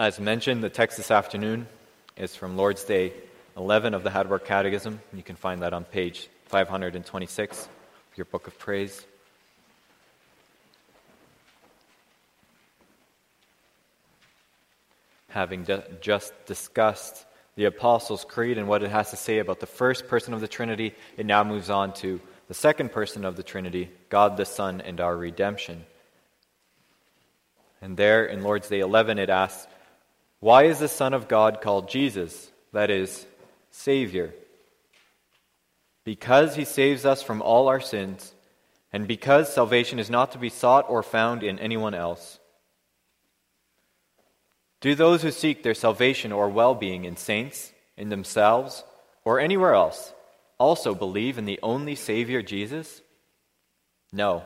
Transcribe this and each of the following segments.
As mentioned, the text this afternoon is from Lord's Day 11 of the Heidelberg Catechism. You can find that on page 526 of your book of praise. Having just discussed the Apostles' Creed and what it has to say about the first person of the Trinity, it now moves on to the second person of the Trinity, God the Son, and our redemption. And there in Lord's Day 11, it asks, Why is the Son of God called Jesus? That is, Savior. Because he saves us from all our sins, and because salvation is not to be sought or found in anyone else. Do those who seek their salvation or well being in saints, in themselves, or anywhere else also believe in the only Savior, Jesus? No.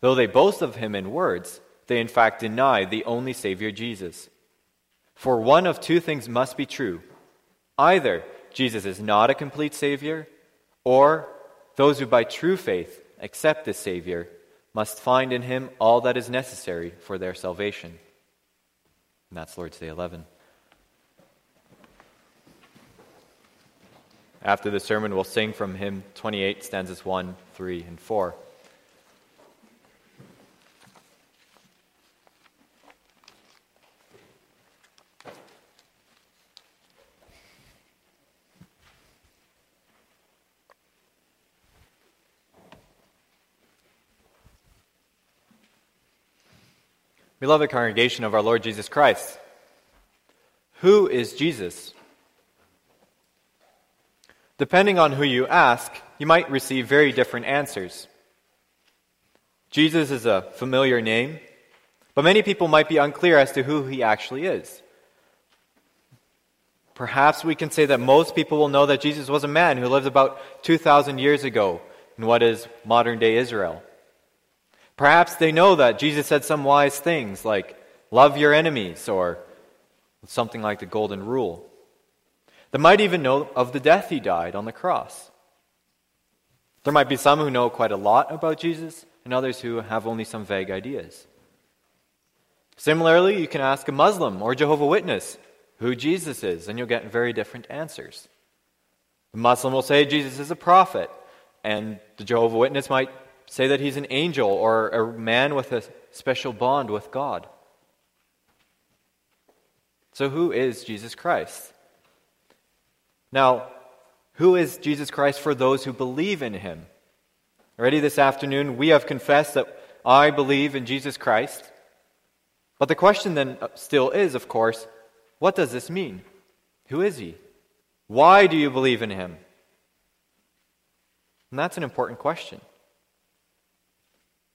Though they boast of him in words, they in fact deny the only Savior, Jesus. For one of two things must be true either Jesus is not a complete Savior, or those who by true faith accept this Savior must find in him all that is necessary for their salvation. And that's Lord's Day 11. After the sermon, we'll sing from hymn 28, stanzas 1, 3, and 4. Beloved congregation of our Lord Jesus Christ, who is Jesus? Depending on who you ask, you might receive very different answers. Jesus is a familiar name, but many people might be unclear as to who he actually is. Perhaps we can say that most people will know that Jesus was a man who lived about 2,000 years ago in what is modern day Israel. Perhaps they know that Jesus said some wise things like, love your enemies, or something like the golden rule. They might even know of the death he died on the cross. There might be some who know quite a lot about Jesus, and others who have only some vague ideas. Similarly, you can ask a Muslim or Jehovah Witness who Jesus is, and you'll get very different answers. The Muslim will say Jesus is a prophet, and the Jehovah Witness might say that he's an angel or a man with a special bond with God. So, who is Jesus Christ? Now, who is Jesus Christ for those who believe in him? Already this afternoon, we have confessed that I believe in Jesus Christ. But the question then still is, of course, what does this mean? Who is he? Why do you believe in him? And that's an important question.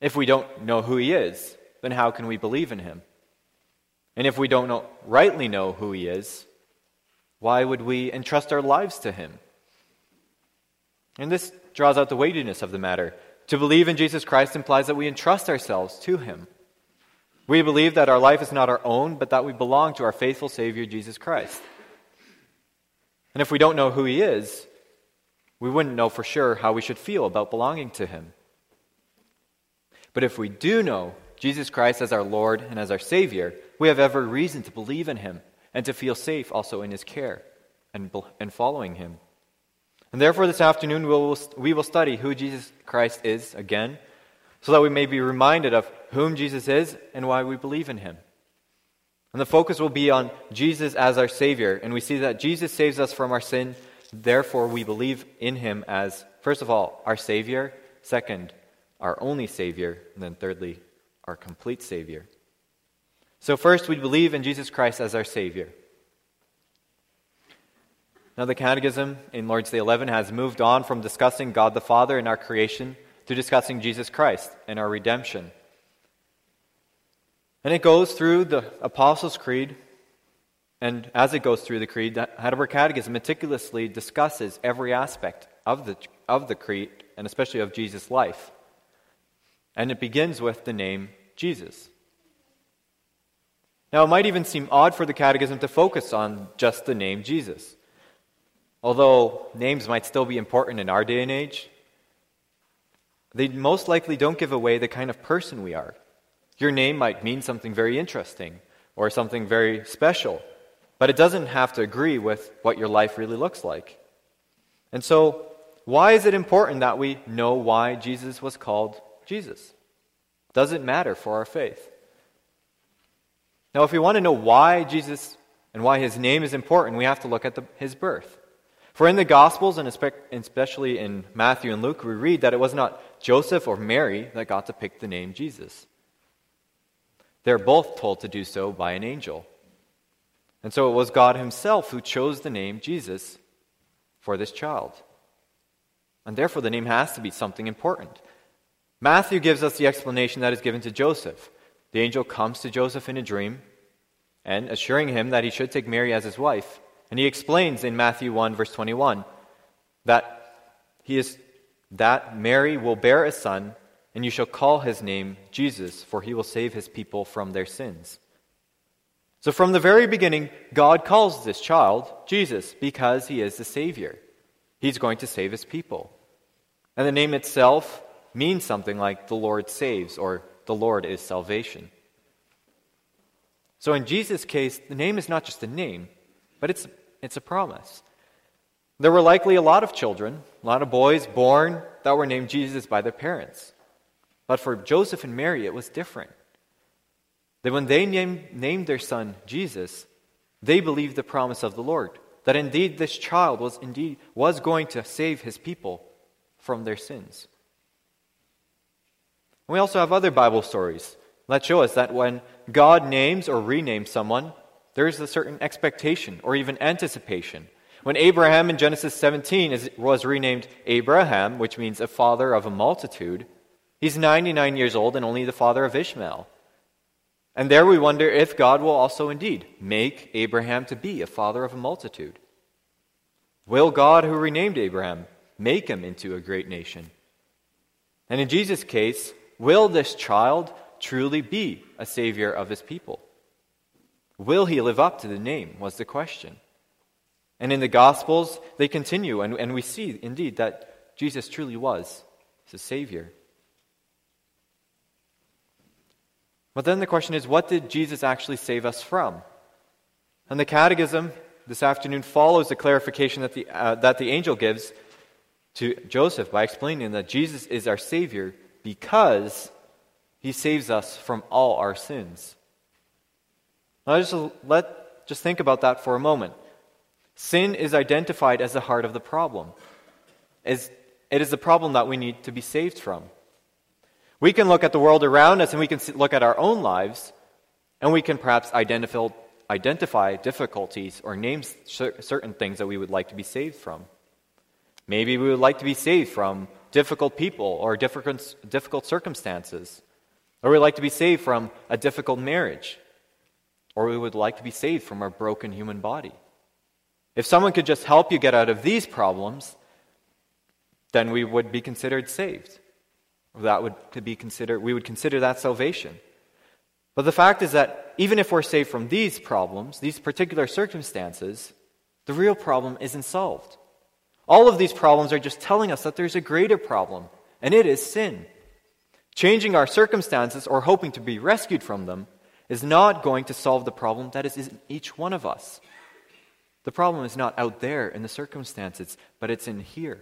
If we don't know who he is, then how can we believe in him? And if we don't know, rightly know who he is, why would we entrust our lives to him? And this draws out the weightiness of the matter. To believe in Jesus Christ implies that we entrust ourselves to him. We believe that our life is not our own, but that we belong to our faithful Savior, Jesus Christ. And if we don't know who he is, we wouldn't know for sure how we should feel about belonging to him. But if we do know Jesus Christ as our Lord and as our Savior, we have every reason to believe in Him and to feel safe also in His care and, and following Him. And therefore, this afternoon, we will, we will study who Jesus Christ is again, so that we may be reminded of whom Jesus is and why we believe in Him. And the focus will be on Jesus as our Savior, and we see that Jesus saves us from our sin. Therefore, we believe in Him as, first of all, our Savior, second, our only Savior, and then thirdly, our complete Savior. So, first, we believe in Jesus Christ as our Savior. Now, the Catechism in Lord's Day 11 has moved on from discussing God the Father and our creation to discussing Jesus Christ and our redemption. And it goes through the Apostles' Creed, and as it goes through the Creed, the Heidelberg Catechism meticulously discusses every aspect of the, of the Creed, and especially of Jesus' life. And it begins with the name Jesus. Now, it might even seem odd for the Catechism to focus on just the name Jesus. Although names might still be important in our day and age, they most likely don't give away the kind of person we are. Your name might mean something very interesting, or something very special, but it doesn't have to agree with what your life really looks like. And so, why is it important that we know why Jesus was called Jesus? Does it matter for our faith? Now, if we want to know why Jesus and why his name is important, we have to look at the, his birth. For in the Gospels, and especially in Matthew and Luke, we read that it was not Joseph or Mary that got to pick the name Jesus. They're both told to do so by an angel. And so it was God Himself who chose the name Jesus for this child. And therefore, the name has to be something important. Matthew gives us the explanation that is given to Joseph. The angel comes to Joseph in a dream and assuring him that he should take Mary as his wife. And he explains in Matthew 1, verse 21, that he is that Mary will bear a son, and you shall call his name Jesus, for he will save his people from their sins. So from the very beginning, God calls this child Jesus because he is the Savior. He's going to save his people. And the name itself means something like the Lord saves or the Lord is salvation. So in Jesus' case, the name is not just a name, but it's, it's a promise. There were likely a lot of children, a lot of boys born that were named Jesus by their parents. But for Joseph and Mary, it was different. That when they named, named their son Jesus, they believed the promise of the Lord, that indeed this child was indeed was going to save his people from their sins. We also have other Bible stories that show us that when God names or renames someone, there is a certain expectation or even anticipation. When Abraham in Genesis 17 is, was renamed Abraham, which means a father of a multitude, he's 99 years old and only the father of Ishmael. And there we wonder if God will also indeed make Abraham to be a father of a multitude. Will God, who renamed Abraham, make him into a great nation? And in Jesus' case, will this child truly be a savior of his people? Will he live up to the name? was the question. And in the Gospels, they continue, and, and we see indeed that Jesus truly was the Savior. But then the question is what did Jesus actually save us from? And the Catechism this afternoon follows the clarification that the, uh, that the angel gives to Joseph by explaining that Jesus is our Savior because he saves us from all our sins. Now, just let just think about that for a moment. Sin is identified as the heart of the problem. As It is the problem that we need to be saved from. We can look at the world around us and we can look at our own lives, and we can perhaps identify, identify difficulties or name certain things that we would like to be saved from. Maybe we would like to be saved from difficult people or difficult, difficult circumstances. Or we'd like to be saved from a difficult marriage. Or we would like to be saved from our broken human body. If someone could just help you get out of these problems, then we would be considered saved. That would be considered, we would consider that salvation. But the fact is that even if we're saved from these problems, these particular circumstances, the real problem isn't solved. All of these problems are just telling us that there's a greater problem, and it is sin. Changing our circumstances or hoping to be rescued from them is not going to solve the problem that is in each one of us. The problem is not out there in the circumstances, but it's in here.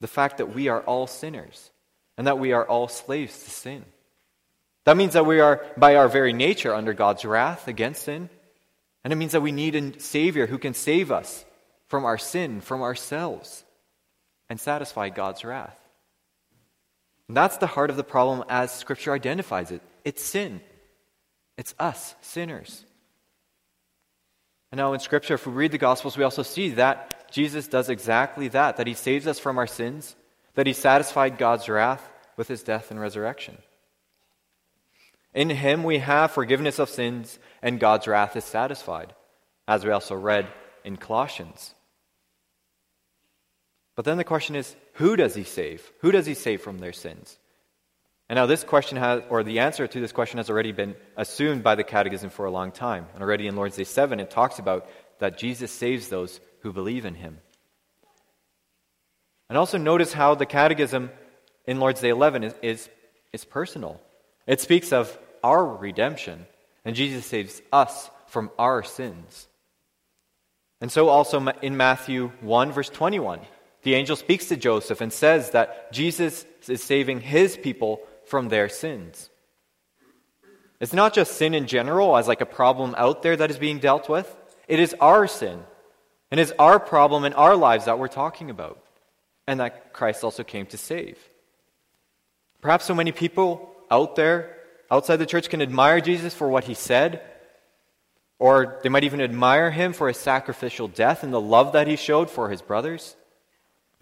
The fact that we are all sinners and that we are all slaves to sin. That means that we are, by our very nature, under God's wrath against sin. And it means that we need a Savior who can save us from our sin, from ourselves, and satisfy God's wrath. And that's the heart of the problem as Scripture identifies it it's sin, it's us, sinners. And now in Scripture, if we read the Gospels, we also see that Jesus does exactly that, that he saves us from our sins that he satisfied God's wrath with his death and resurrection. In him we have forgiveness of sins, and God's wrath is satisfied, as we also read in Colossians. But then the question is who does he save? Who does he save from their sins? And now, this question has, or the answer to this question has already been assumed by the Catechism for a long time. And already in Lord's Day 7, it talks about that Jesus saves those who believe in him. And also notice how the Catechism in Lord's Day 11 is, is, is personal. It speaks of our redemption. and Jesus saves us from our sins. And so, also in Matthew 1, verse 21, the angel speaks to Joseph and says that Jesus is saving his people from their sins. It's not just sin in general as like a problem out there that is being dealt with, it is our sin. And it's our problem in our lives that we're talking about, and that Christ also came to save. Perhaps so many people out there, outside the church, can admire Jesus for what he said, or they might even admire him for his sacrificial death and the love that he showed for his brothers.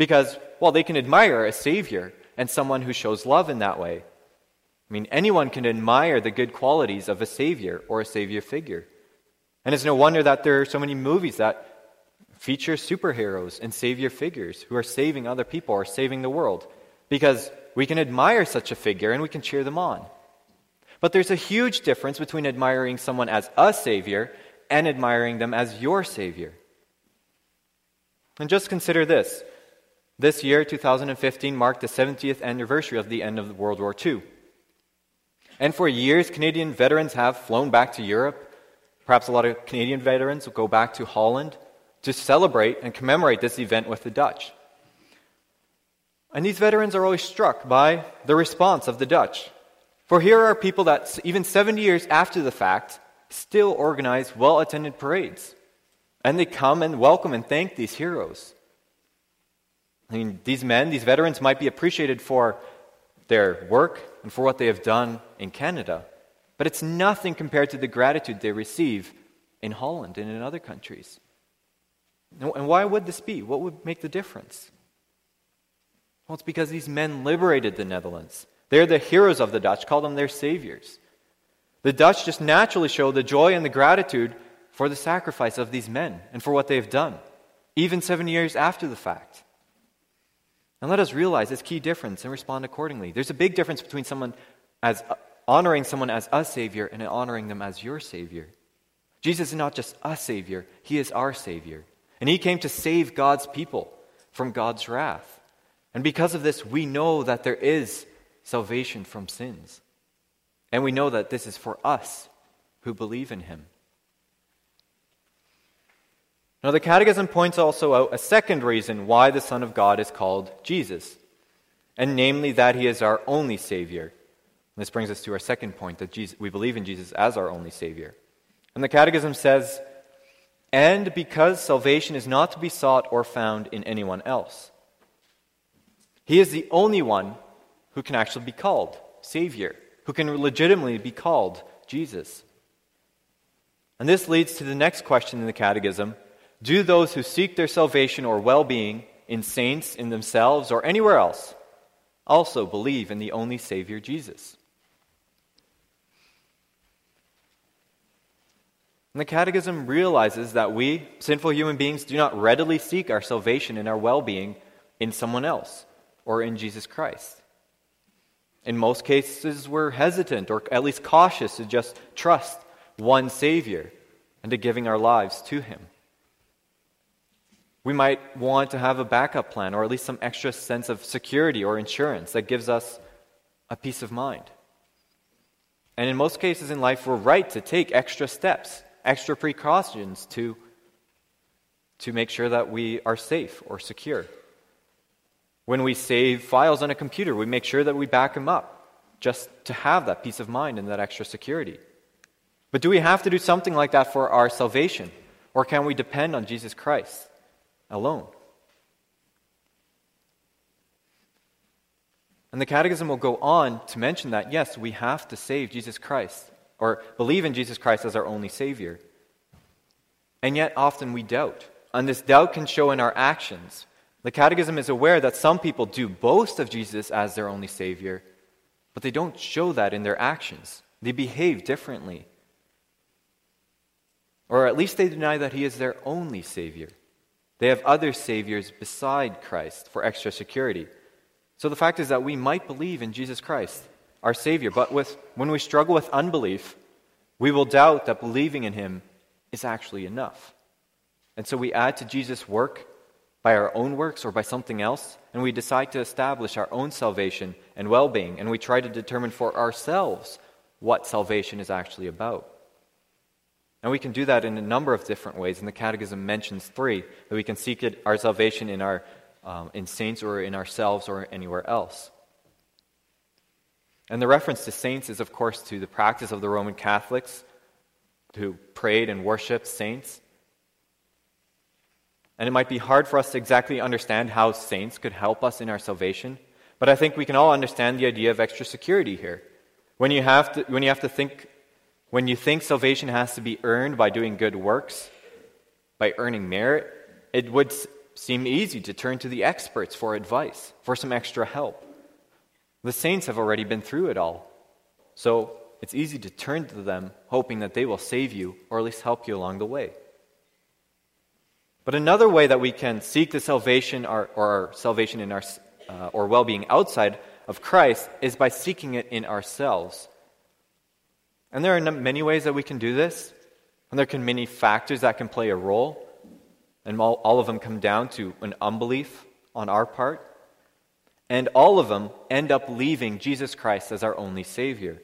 Because, well, they can admire a Savior and someone who shows love in that way. I mean, anyone can admire the good qualities of a Savior or a Savior figure. And it's no wonder that there are so many movies that feature superheroes and Savior figures who are saving other people or saving the world. Because we can admire such a figure and we can cheer them on. But there's a huge difference between admiring someone as a Savior and admiring them as your Savior. And just consider this this year, 2015, marked the 70th anniversary of the end of World War II. And for years, Canadian veterans have flown back to Europe. Perhaps a lot of Canadian veterans will go back to Holland to celebrate and commemorate this event with the Dutch. And these veterans are always struck by the response of the Dutch. For here are people that, even 70 years after the fact, still organize well attended parades. And they come and welcome and thank these heroes. I mean, these men, these veterans, might be appreciated for their work and for what they have done in Canada, but it's nothing compared to the gratitude they receive in Holland and in other countries. And why would this be? What would make the difference? Well, it's because these men liberated the Netherlands. They're the heroes of the Dutch, call them their saviors. The Dutch just naturally show the joy and the gratitude for the sacrifice of these men and for what they've done, even seven years after the fact. And let us realize this key difference and respond accordingly. There's a big difference between someone as uh, honoring someone as a savior and honoring them as your savior. Jesus is not just a savior, he is our savior. And he came to save God's people from God's wrath. And because of this, we know that there is salvation from sins. And we know that this is for us who believe in him. Now, the Catechism points also out a second reason why the Son of God is called Jesus, and namely that he is our only Savior. And this brings us to our second point that Jesus, we believe in Jesus as our only Savior. And the Catechism says, and because salvation is not to be sought or found in anyone else. He is the only one who can actually be called Savior, who can legitimately be called Jesus. And this leads to the next question in the Catechism do those who seek their salvation or well being in saints, in themselves, or anywhere else also believe in the only Savior, Jesus? And the Catechism realizes that we, sinful human beings, do not readily seek our salvation and our well being in someone else or in Jesus Christ. In most cases, we're hesitant or at least cautious to just trust one Savior and to giving our lives to Him. We might want to have a backup plan or at least some extra sense of security or insurance that gives us a peace of mind. And in most cases in life, we're right to take extra steps, extra precautions to, to make sure that we are safe or secure. When we save files on a computer, we make sure that we back them up just to have that peace of mind and that extra security. But do we have to do something like that for our salvation? Or can we depend on Jesus Christ? Alone. And the Catechism will go on to mention that, yes, we have to save Jesus Christ, or believe in Jesus Christ as our only Savior. And yet, often we doubt. And this doubt can show in our actions. The Catechism is aware that some people do boast of Jesus as their only Savior, but they don't show that in their actions. They behave differently. Or at least they deny that He is their only Savior. They have other saviors beside Christ for extra security. So the fact is that we might believe in Jesus Christ, our Savior, but with, when we struggle with unbelief, we will doubt that believing in Him is actually enough. And so we add to Jesus' work by our own works or by something else, and we decide to establish our own salvation and well being, and we try to determine for ourselves what salvation is actually about. And we can do that in a number of different ways. And the Catechism mentions three that we can seek it, our salvation in, our, um, in saints or in ourselves or anywhere else. And the reference to saints is, of course, to the practice of the Roman Catholics who prayed and worshiped saints. And it might be hard for us to exactly understand how saints could help us in our salvation, but I think we can all understand the idea of extra security here. When you have to, when you have to think, when you think salvation has to be earned by doing good works, by earning merit, it would seem easy to turn to the experts for advice, for some extra help. The saints have already been through it all. So it's easy to turn to them, hoping that they will save you or at least help you along the way. But another way that we can seek the salvation or, or our salvation in our, uh, or well being outside of Christ is by seeking it in ourselves. And there are many ways that we can do this, and there can many factors that can play a role, and all, all of them come down to an unbelief on our part. And all of them end up leaving Jesus Christ as our only Savior.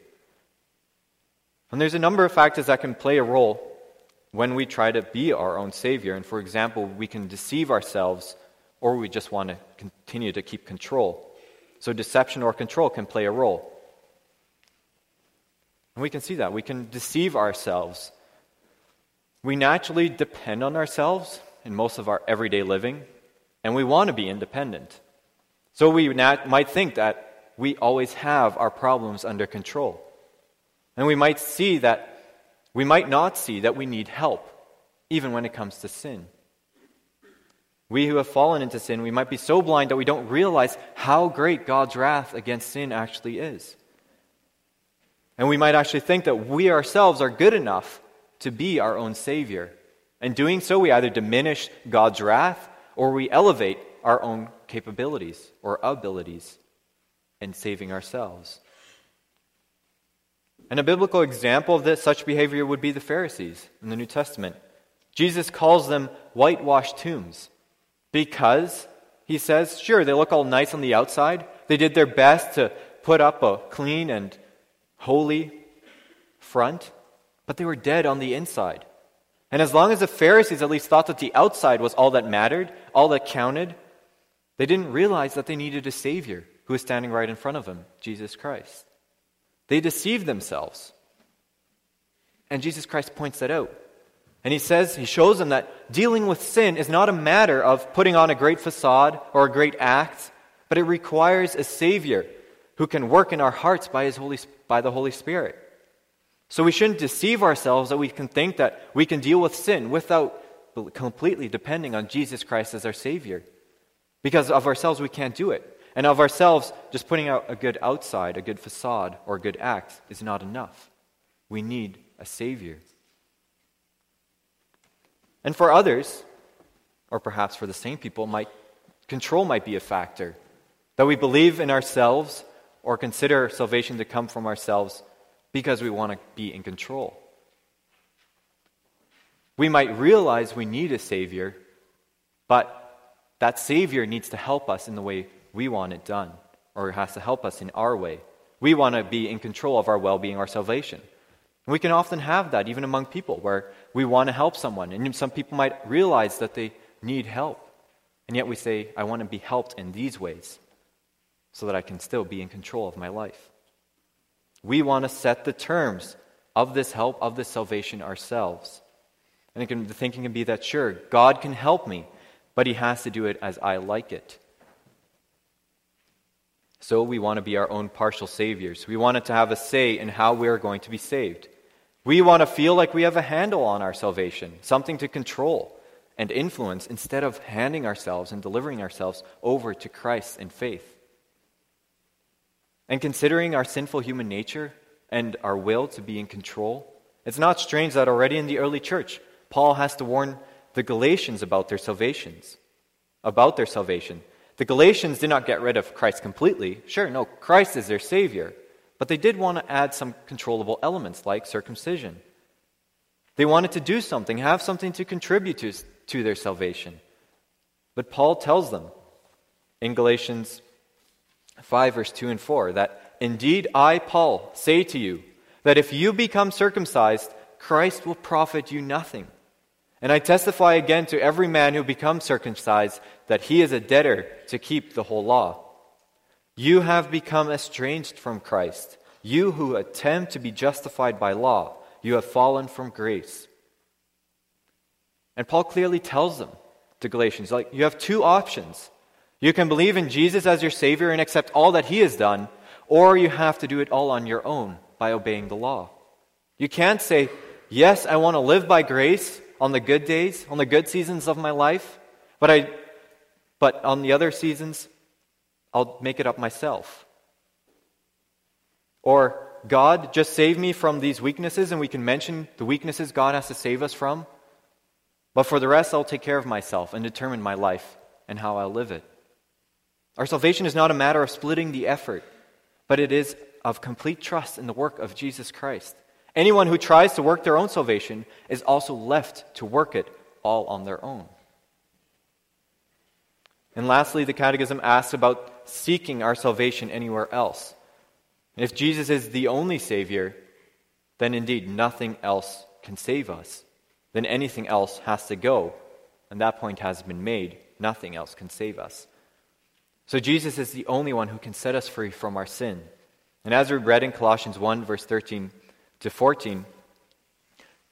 And there's a number of factors that can play a role when we try to be our own Savior. And for example, we can deceive ourselves or we just want to continue to keep control. So deception or control can play a role. And we can see that. We can deceive ourselves. We naturally depend on ourselves in most of our everyday living, and we want to be independent. So we might think that we always have our problems under control. And we might see that, we might not see that we need help, even when it comes to sin. We who have fallen into sin, we might be so blind that we don't realize how great God's wrath against sin actually is. And we might actually think that we ourselves are good enough to be our own Savior. And doing so, we either diminish God's wrath or we elevate our own capabilities or abilities in saving ourselves. And a biblical example of this, such behavior would be the Pharisees in the New Testament. Jesus calls them whitewashed tombs because, he says, sure, they look all nice on the outside. They did their best to put up a clean and holy front, but they were dead on the inside. And as long as the Pharisees at least thought that the outside was all that mattered, all that counted, they didn't realize that they needed a Savior who was standing right in front of them, Jesus Christ. They deceived themselves. And Jesus Christ points that out. And he says, he shows them that dealing with sin is not a matter of putting on a great facade or a great act, but it requires a Savior who can work in our hearts by, his Holy, by the Holy Spirit. So we shouldn't deceive ourselves that we can think that we can deal with sin without completely depending on Jesus Christ as our Savior. Because of ourselves, we can't do it. And of ourselves, just putting out a good outside, a good facade, or a good act is not enough. We need a Savior. And for others, or perhaps for the same people, might, control might be a factor. That we believe in ourselves or consider salvation to come from ourselves because we want to be in control. We might realize we need a Savior, but that Savior needs to help us in the way we want it done, or has to help us in our way. We want to be in control of our well being, our salvation. And we can often have that even among people where we want to help someone, and some people might realize that they need help. And yet we say, I want to be helped in these ways so that I can still be in control of my life. We want to set the terms of this help, of this salvation ourselves. And can, the thinking can be that, sure, God can help me, but he has to do it as I like it. So we want to be our own partial saviors. We want it to have a say in how we are going to be saved. We want to feel like we have a handle on our salvation, something to control and influence instead of handing ourselves and delivering ourselves over to Christ in faith. And considering our sinful human nature and our will to be in control, it's not strange that already in the early church, Paul has to warn the Galatians about their salvations, about their salvation. The Galatians did not get rid of Christ completely. Sure, no, Christ is their Savior. But they did want to add some controllable elements like circumcision. They wanted to do something, have something to contribute to, to their salvation. But Paul tells them in Galatians 5, verse 2 and 4, that indeed I, Paul, say to you that if you become circumcised, Christ will profit you nothing. And I testify again to every man who becomes circumcised that he is a debtor to keep the whole law. You have become estranged from Christ. You who attempt to be justified by law, you have fallen from grace. And Paul clearly tells them to Galatians like, you have two options. You can believe in Jesus as your Savior and accept all that He has done, or you have to do it all on your own by obeying the law. You can't say, Yes, I want to live by grace on the good days, on the good seasons of my life, but, I, but on the other seasons, I'll make it up myself. Or, God, just save me from these weaknesses, and we can mention the weaknesses God has to save us from. But for the rest, I'll take care of myself and determine my life and how I'll live it. Our salvation is not a matter of splitting the effort, but it is of complete trust in the work of Jesus Christ. Anyone who tries to work their own salvation is also left to work it all on their own. And lastly, the Catechism asks about seeking our salvation anywhere else. And if Jesus is the only Savior, then indeed nothing else can save us. Then anything else has to go. And that point has been made. Nothing else can save us. So Jesus is the only one who can set us free from our sin. And as we read in Colossians 1, verse 13 to 14,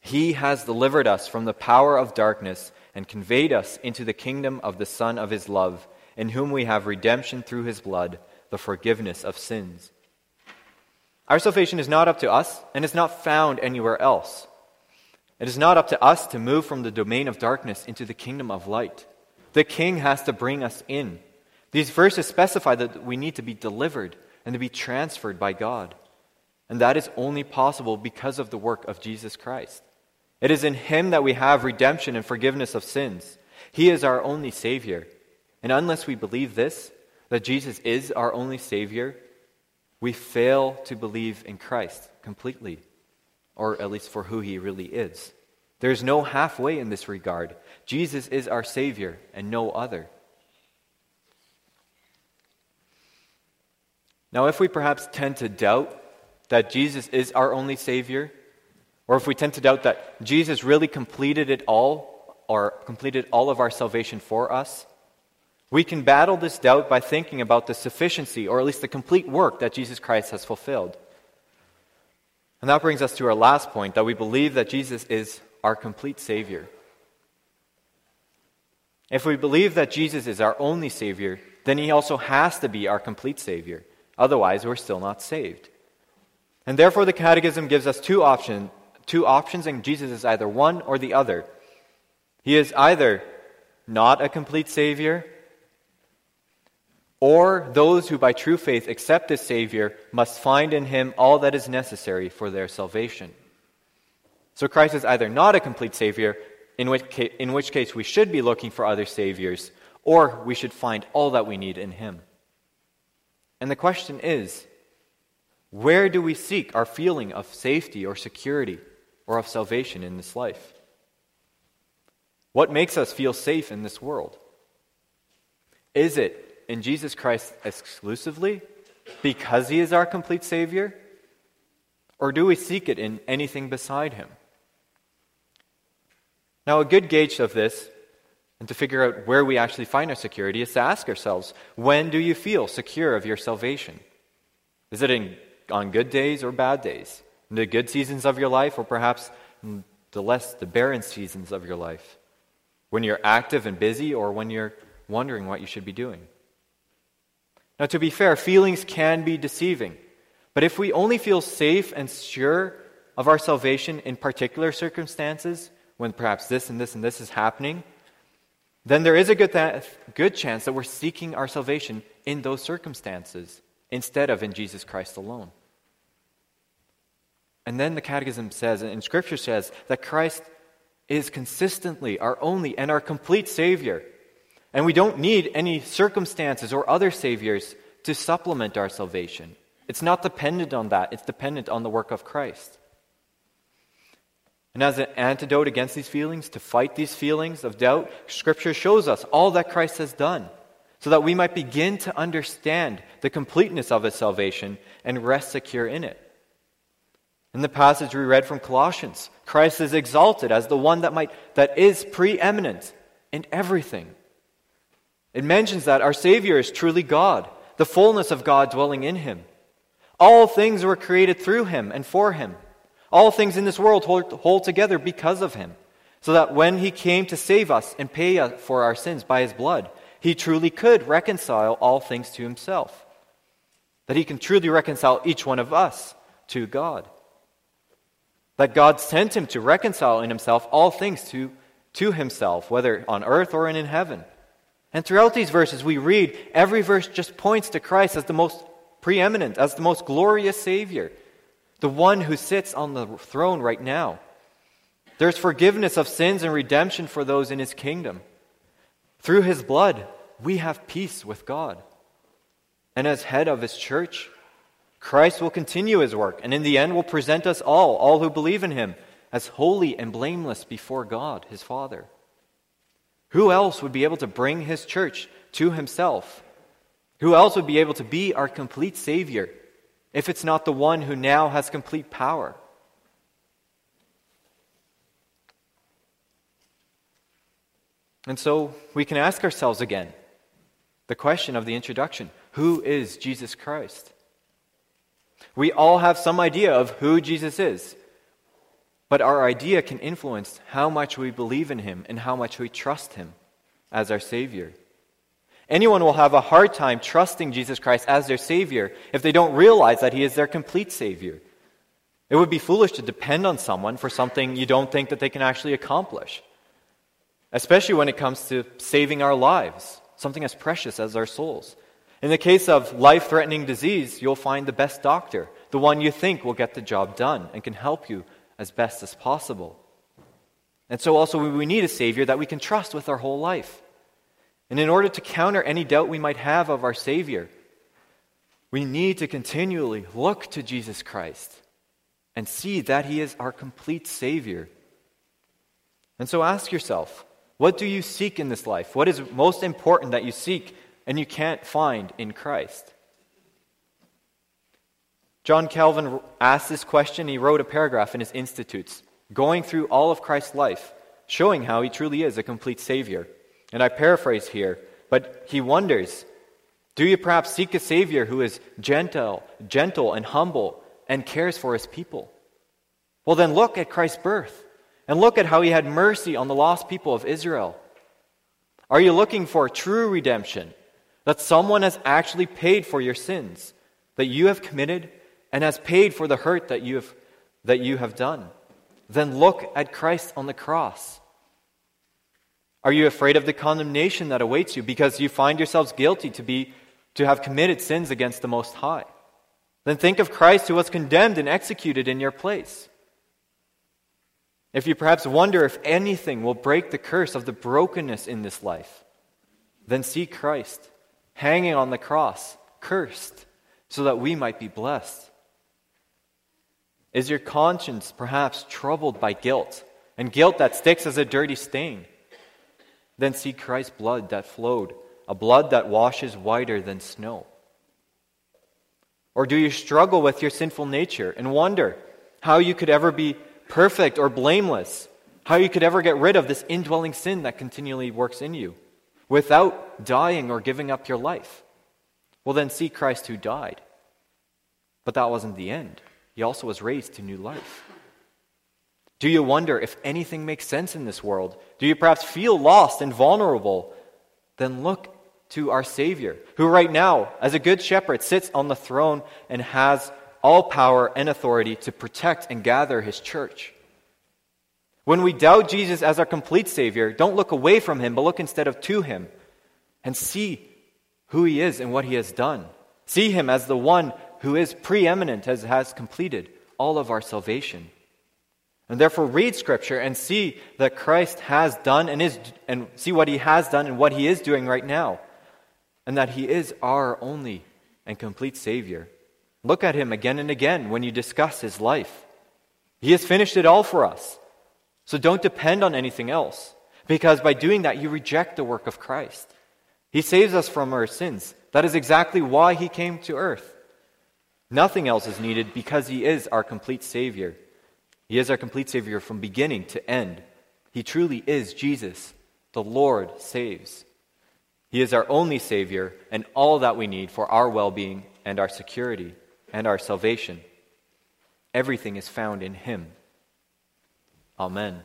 He has delivered us from the power of darkness and conveyed us into the kingdom of the Son of His love, in whom we have redemption through His blood, the forgiveness of sins. Our salvation is not up to us and is not found anywhere else. It is not up to us to move from the domain of darkness into the kingdom of light. The King has to bring us in. These verses specify that we need to be delivered and to be transferred by God. And that is only possible because of the work of Jesus Christ. It is in Him that we have redemption and forgiveness of sins. He is our only Savior. And unless we believe this, that Jesus is our only Savior, we fail to believe in Christ completely, or at least for who He really is. There is no halfway in this regard. Jesus is our Savior and no other. Now, if we perhaps tend to doubt that Jesus is our only Savior, or if we tend to doubt that Jesus really completed it all, or completed all of our salvation for us, we can battle this doubt by thinking about the sufficiency, or at least the complete work that Jesus Christ has fulfilled. And that brings us to our last point that we believe that Jesus is our complete Savior. If we believe that Jesus is our only Savior, then He also has to be our complete Savior. Otherwise, we're still not saved. And therefore, the Catechism gives us two, option, two options, and Jesus is either one or the other. He is either not a complete Savior, or those who by true faith accept this Savior must find in Him all that is necessary for their salvation. So Christ is either not a complete Savior, in which, case, in which case we should be looking for other Saviors, or we should find all that we need in Him. And the question is where do we seek our feeling of safety or security or of salvation in this life? What makes us feel safe in this world? Is it in Jesus Christ exclusively because he is our complete Savior? Or do we seek it in anything beside him? Now, a good gauge of this and to figure out where we actually find our security is to ask ourselves when do you feel secure of your salvation? Is it in, on good days or bad days? In the good seasons of your life, or perhaps the less, the barren seasons of your life? When you're active and busy, or when you're wondering what you should be doing? Now, to be fair, feelings can be deceiving. But if we only feel safe and sure of our salvation in particular circumstances, when perhaps this and this and this is happening, then there is a good, th- good chance that we're seeking our salvation in those circumstances instead of in Jesus Christ alone. And then the Catechism says, and Scripture says, that Christ is consistently our only and our complete Savior. And we don't need any circumstances or other Saviors to supplement our salvation. It's not dependent on that, it's dependent on the work of Christ. And as an antidote against these feelings, to fight these feelings of doubt, Scripture shows us all that Christ has done so that we might begin to understand the completeness of His salvation and rest secure in it. In the passage we read from Colossians, Christ is exalted as the one that might that is preeminent in everything. It mentions that our Savior is truly God, the fullness of God dwelling in him. All things were created through him and for him. All things in this world hold, hold together because of him, so that when he came to save us and pay for our sins by his blood, he truly could reconcile all things to himself. That he can truly reconcile each one of us to God. That God sent him to reconcile in himself all things to, to himself, whether on earth or in heaven. And throughout these verses, we read every verse just points to Christ as the most preeminent, as the most glorious Savior, the one who sits on the throne right now. There's forgiveness of sins and redemption for those in his kingdom. Through his blood, we have peace with God. And as head of his church, Christ will continue his work, and in the end will present us all, all who believe in him, as holy and blameless before God, his Father. Who else would be able to bring his church to himself who else would be able to be our complete Savior if it's not the one who now has complete power? And so we can ask ourselves again the question of the introduction Who is Jesus Christ? We all have some idea of who Jesus is, but our idea can influence how much we believe in him and how much we trust him as our Savior. Anyone will have a hard time trusting Jesus Christ as their Savior if they don't realize that He is their complete Savior. It would be foolish to depend on someone for something you don't think that they can actually accomplish, especially when it comes to saving our lives, something as precious as our souls. In the case of life threatening disease, you'll find the best doctor, the one you think will get the job done and can help you as best as possible. And so, also, we need a Savior that we can trust with our whole life. And in order to counter any doubt we might have of our Savior, we need to continually look to Jesus Christ and see that He is our complete Savior. And so ask yourself what do you seek in this life? What is most important that you seek and you can't find in Christ? John Calvin asked this question. He wrote a paragraph in his Institutes, going through all of Christ's life, showing how he truly is a complete Savior. And I paraphrase here, but he wonders Do you perhaps seek a Savior who is gentle, gentle and humble and cares for his people? Well, then look at Christ's birth and look at how he had mercy on the lost people of Israel. Are you looking for true redemption? That someone has actually paid for your sins that you have committed and has paid for the hurt that you have, that you have done? Then look at Christ on the cross. Are you afraid of the condemnation that awaits you because you find yourselves guilty to be to have committed sins against the most high? Then think of Christ who was condemned and executed in your place. If you perhaps wonder if anything will break the curse of the brokenness in this life, then see Christ hanging on the cross, cursed, so that we might be blessed. Is your conscience perhaps troubled by guilt, and guilt that sticks as a dirty stain? Then see Christ's blood that flowed, a blood that washes whiter than snow. Or do you struggle with your sinful nature and wonder how you could ever be perfect or blameless? How you could ever get rid of this indwelling sin that continually works in you without dying or giving up your life? Well, then see Christ who died. But that wasn't the end. He also was raised to new life. Do you wonder if anything makes sense in this world? Do you perhaps feel lost and vulnerable? Then look to our Savior, who right now, as a good shepherd, sits on the throne and has all power and authority to protect and gather his church. When we doubt Jesus as our complete Savior, don't look away from him, but look instead of to him and see who he is and what he has done. See him as the one who is preeminent, as has completed all of our salvation. And therefore, read Scripture and see that Christ has done and is, and see what he has done and what he is doing right now, and that he is our only and complete Savior. Look at him again and again when you discuss his life. He has finished it all for us. So don't depend on anything else, because by doing that, you reject the work of Christ. He saves us from our sins. That is exactly why he came to earth. Nothing else is needed because He is our complete Savior. He is our complete Savior from beginning to end. He truly is Jesus. The Lord saves. He is our only Savior and all that we need for our well being and our security and our salvation. Everything is found in Him. Amen.